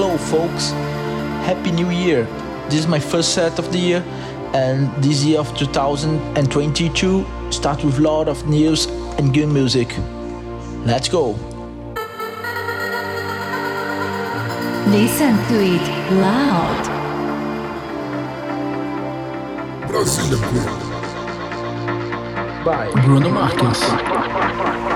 Hello, folks. Happy New Year. This is my first set of the year, and this year of 2022 start with a lot of news and good music. Let's go. Listen to it loud. Brasília Bye. Bruno Marques.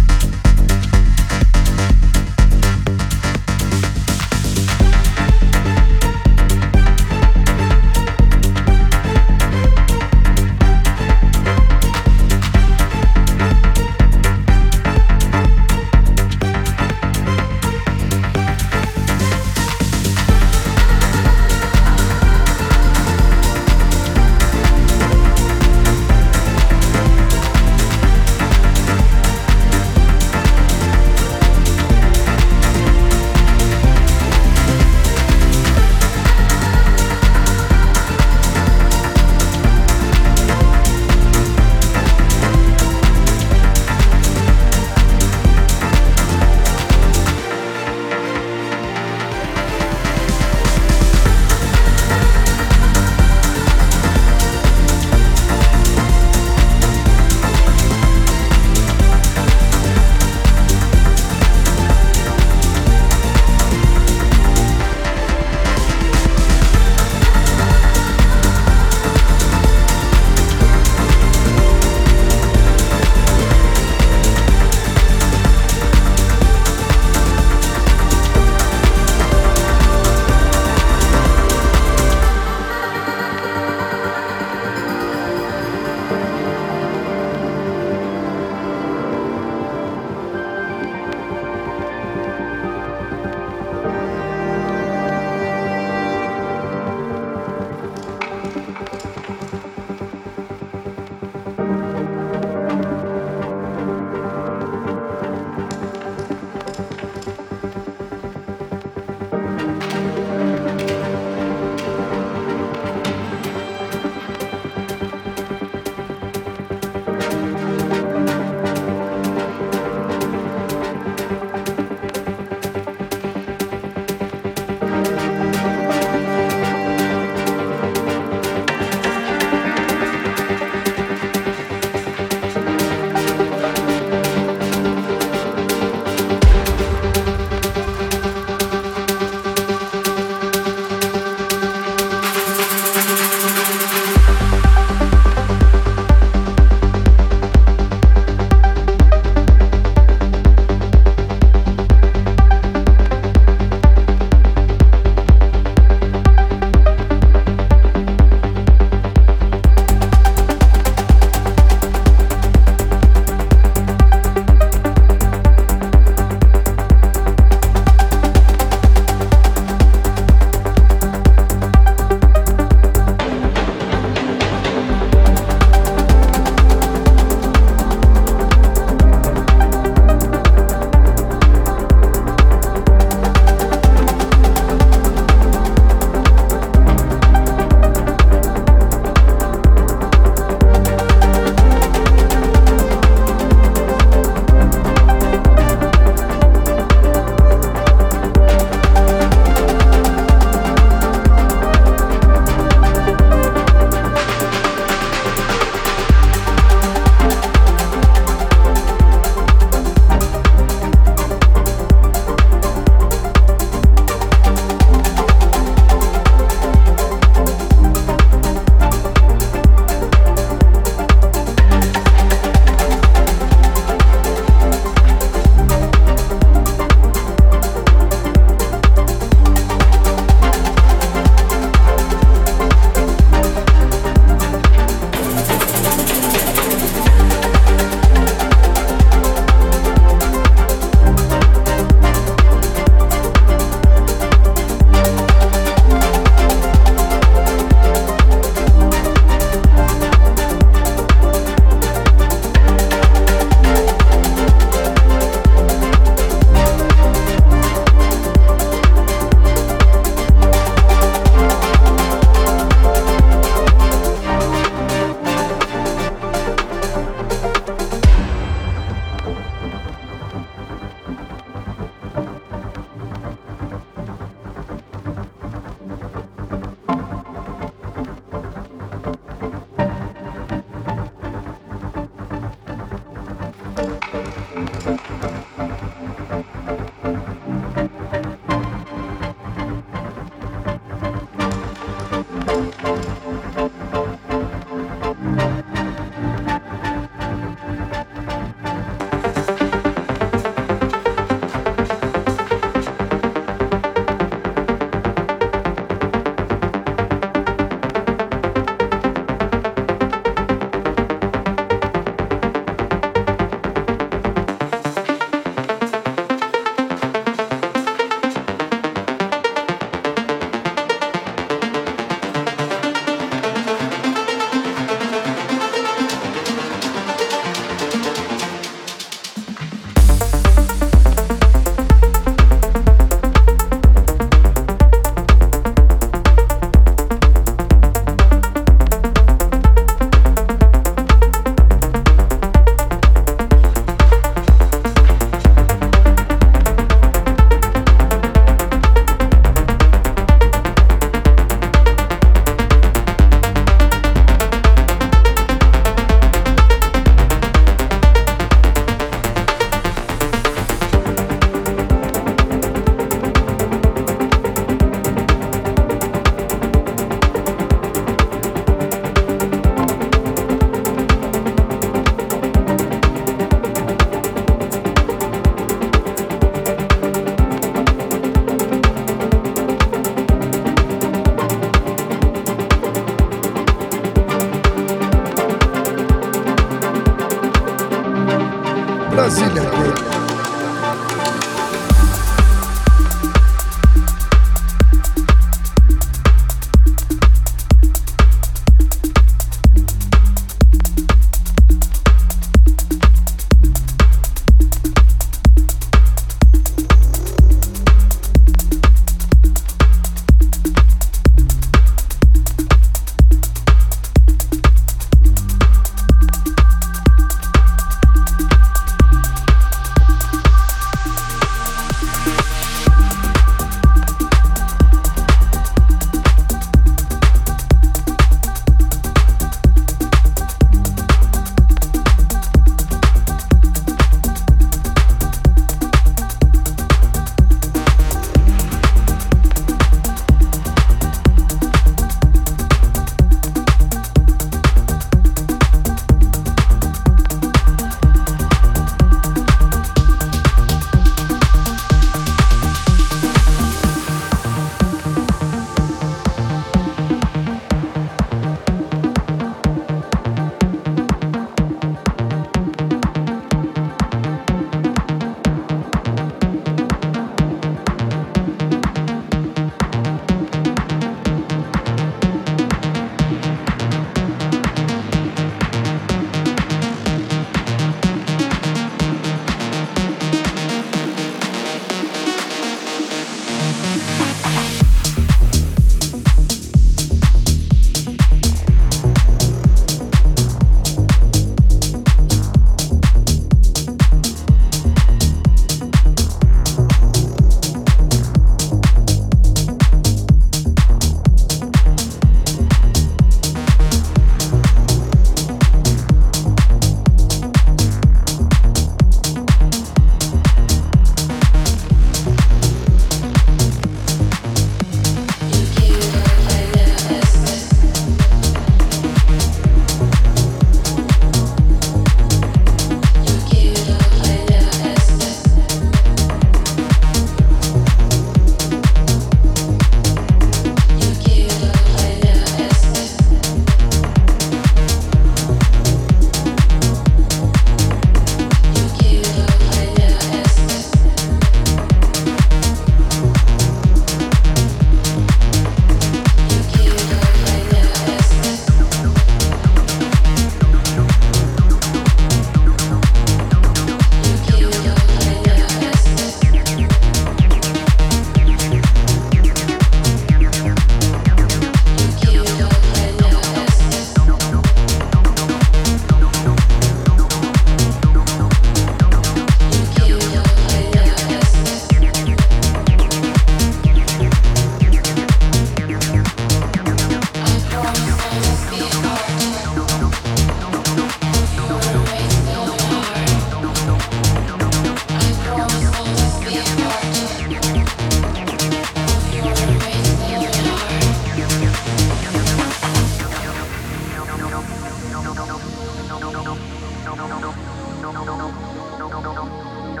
You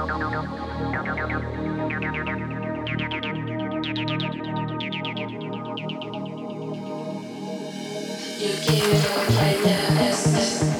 give up right now,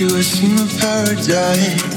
you, I see my paradise.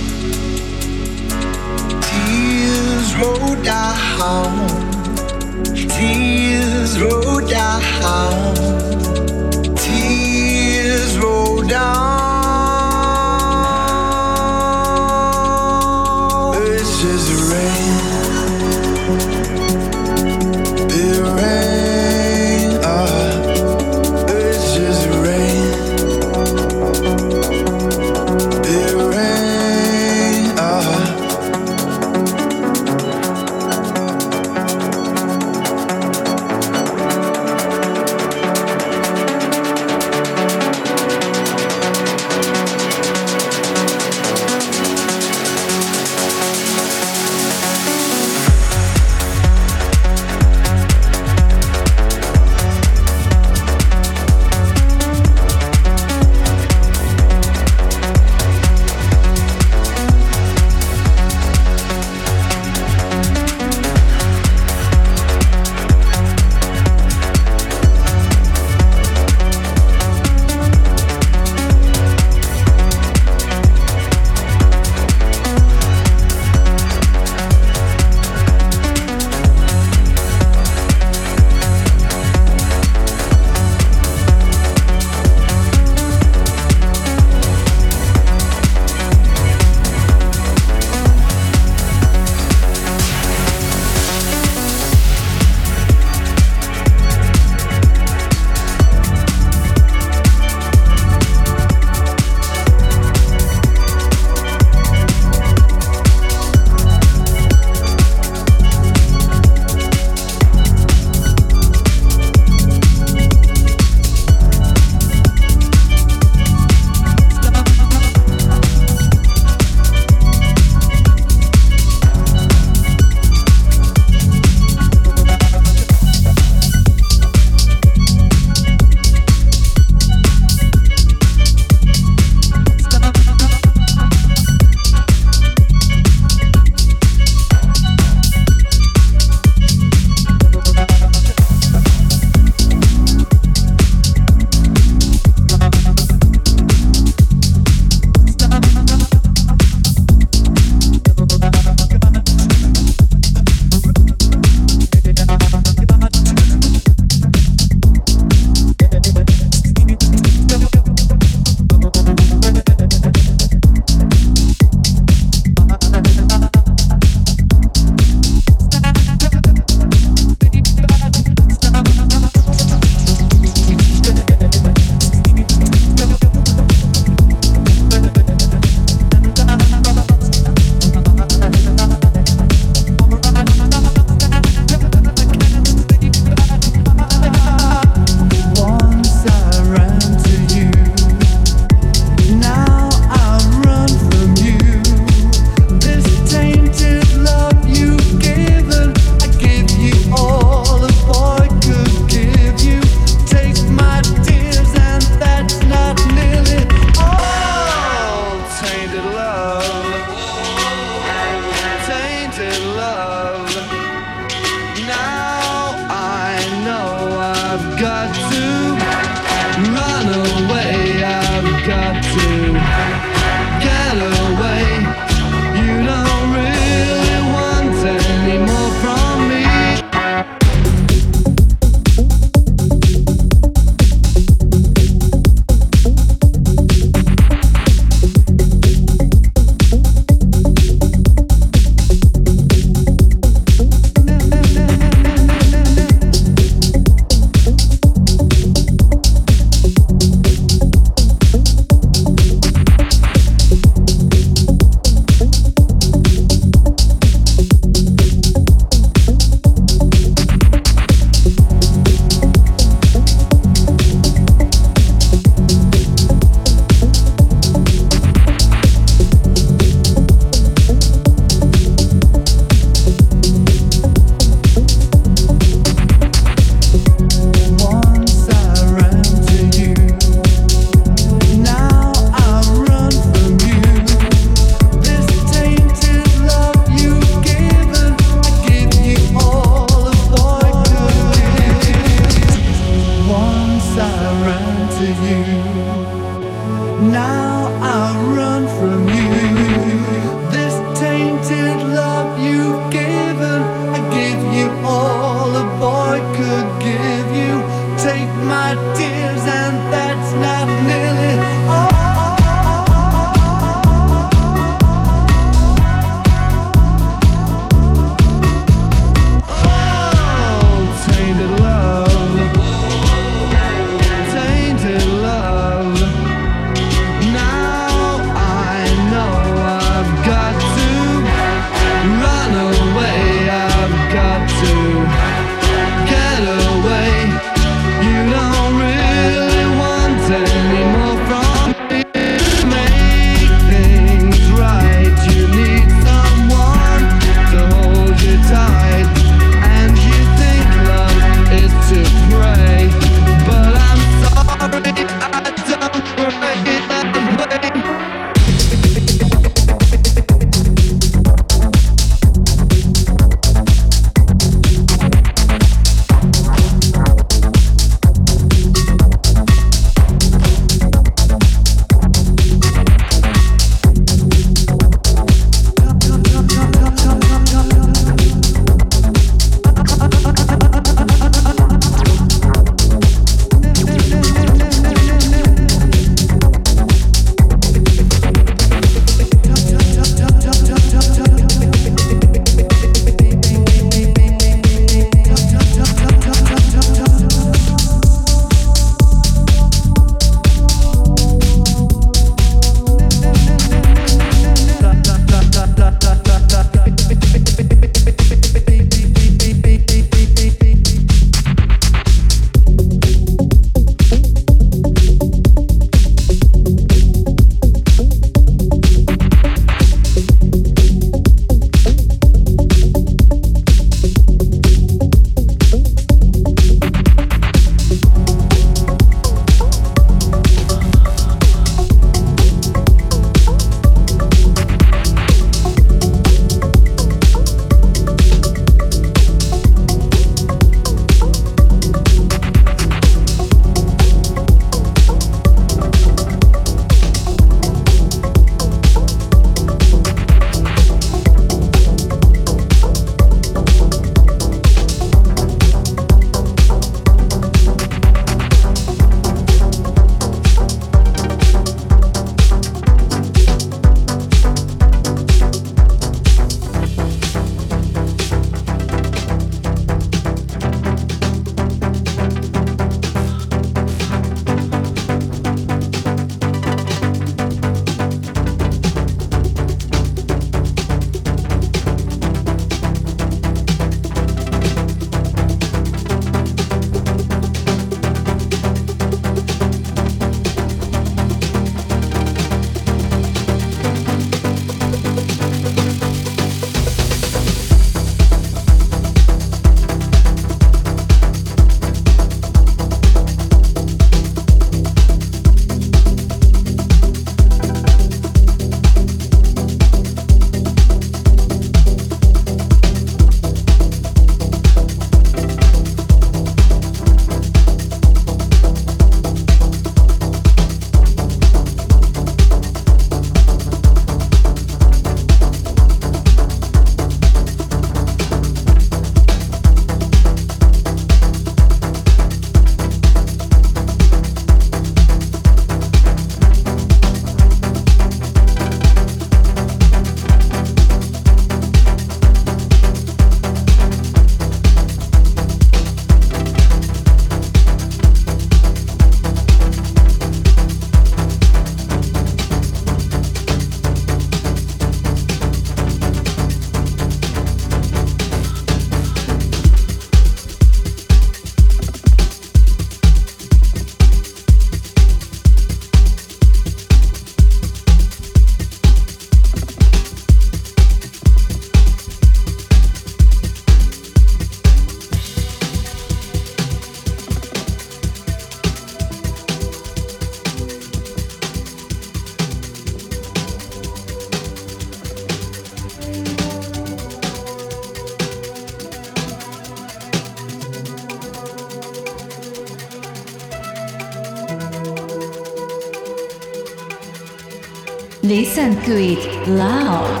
Listen to it loud.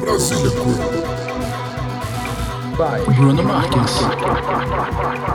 Brasília Crew. Vai. Bruno Marques.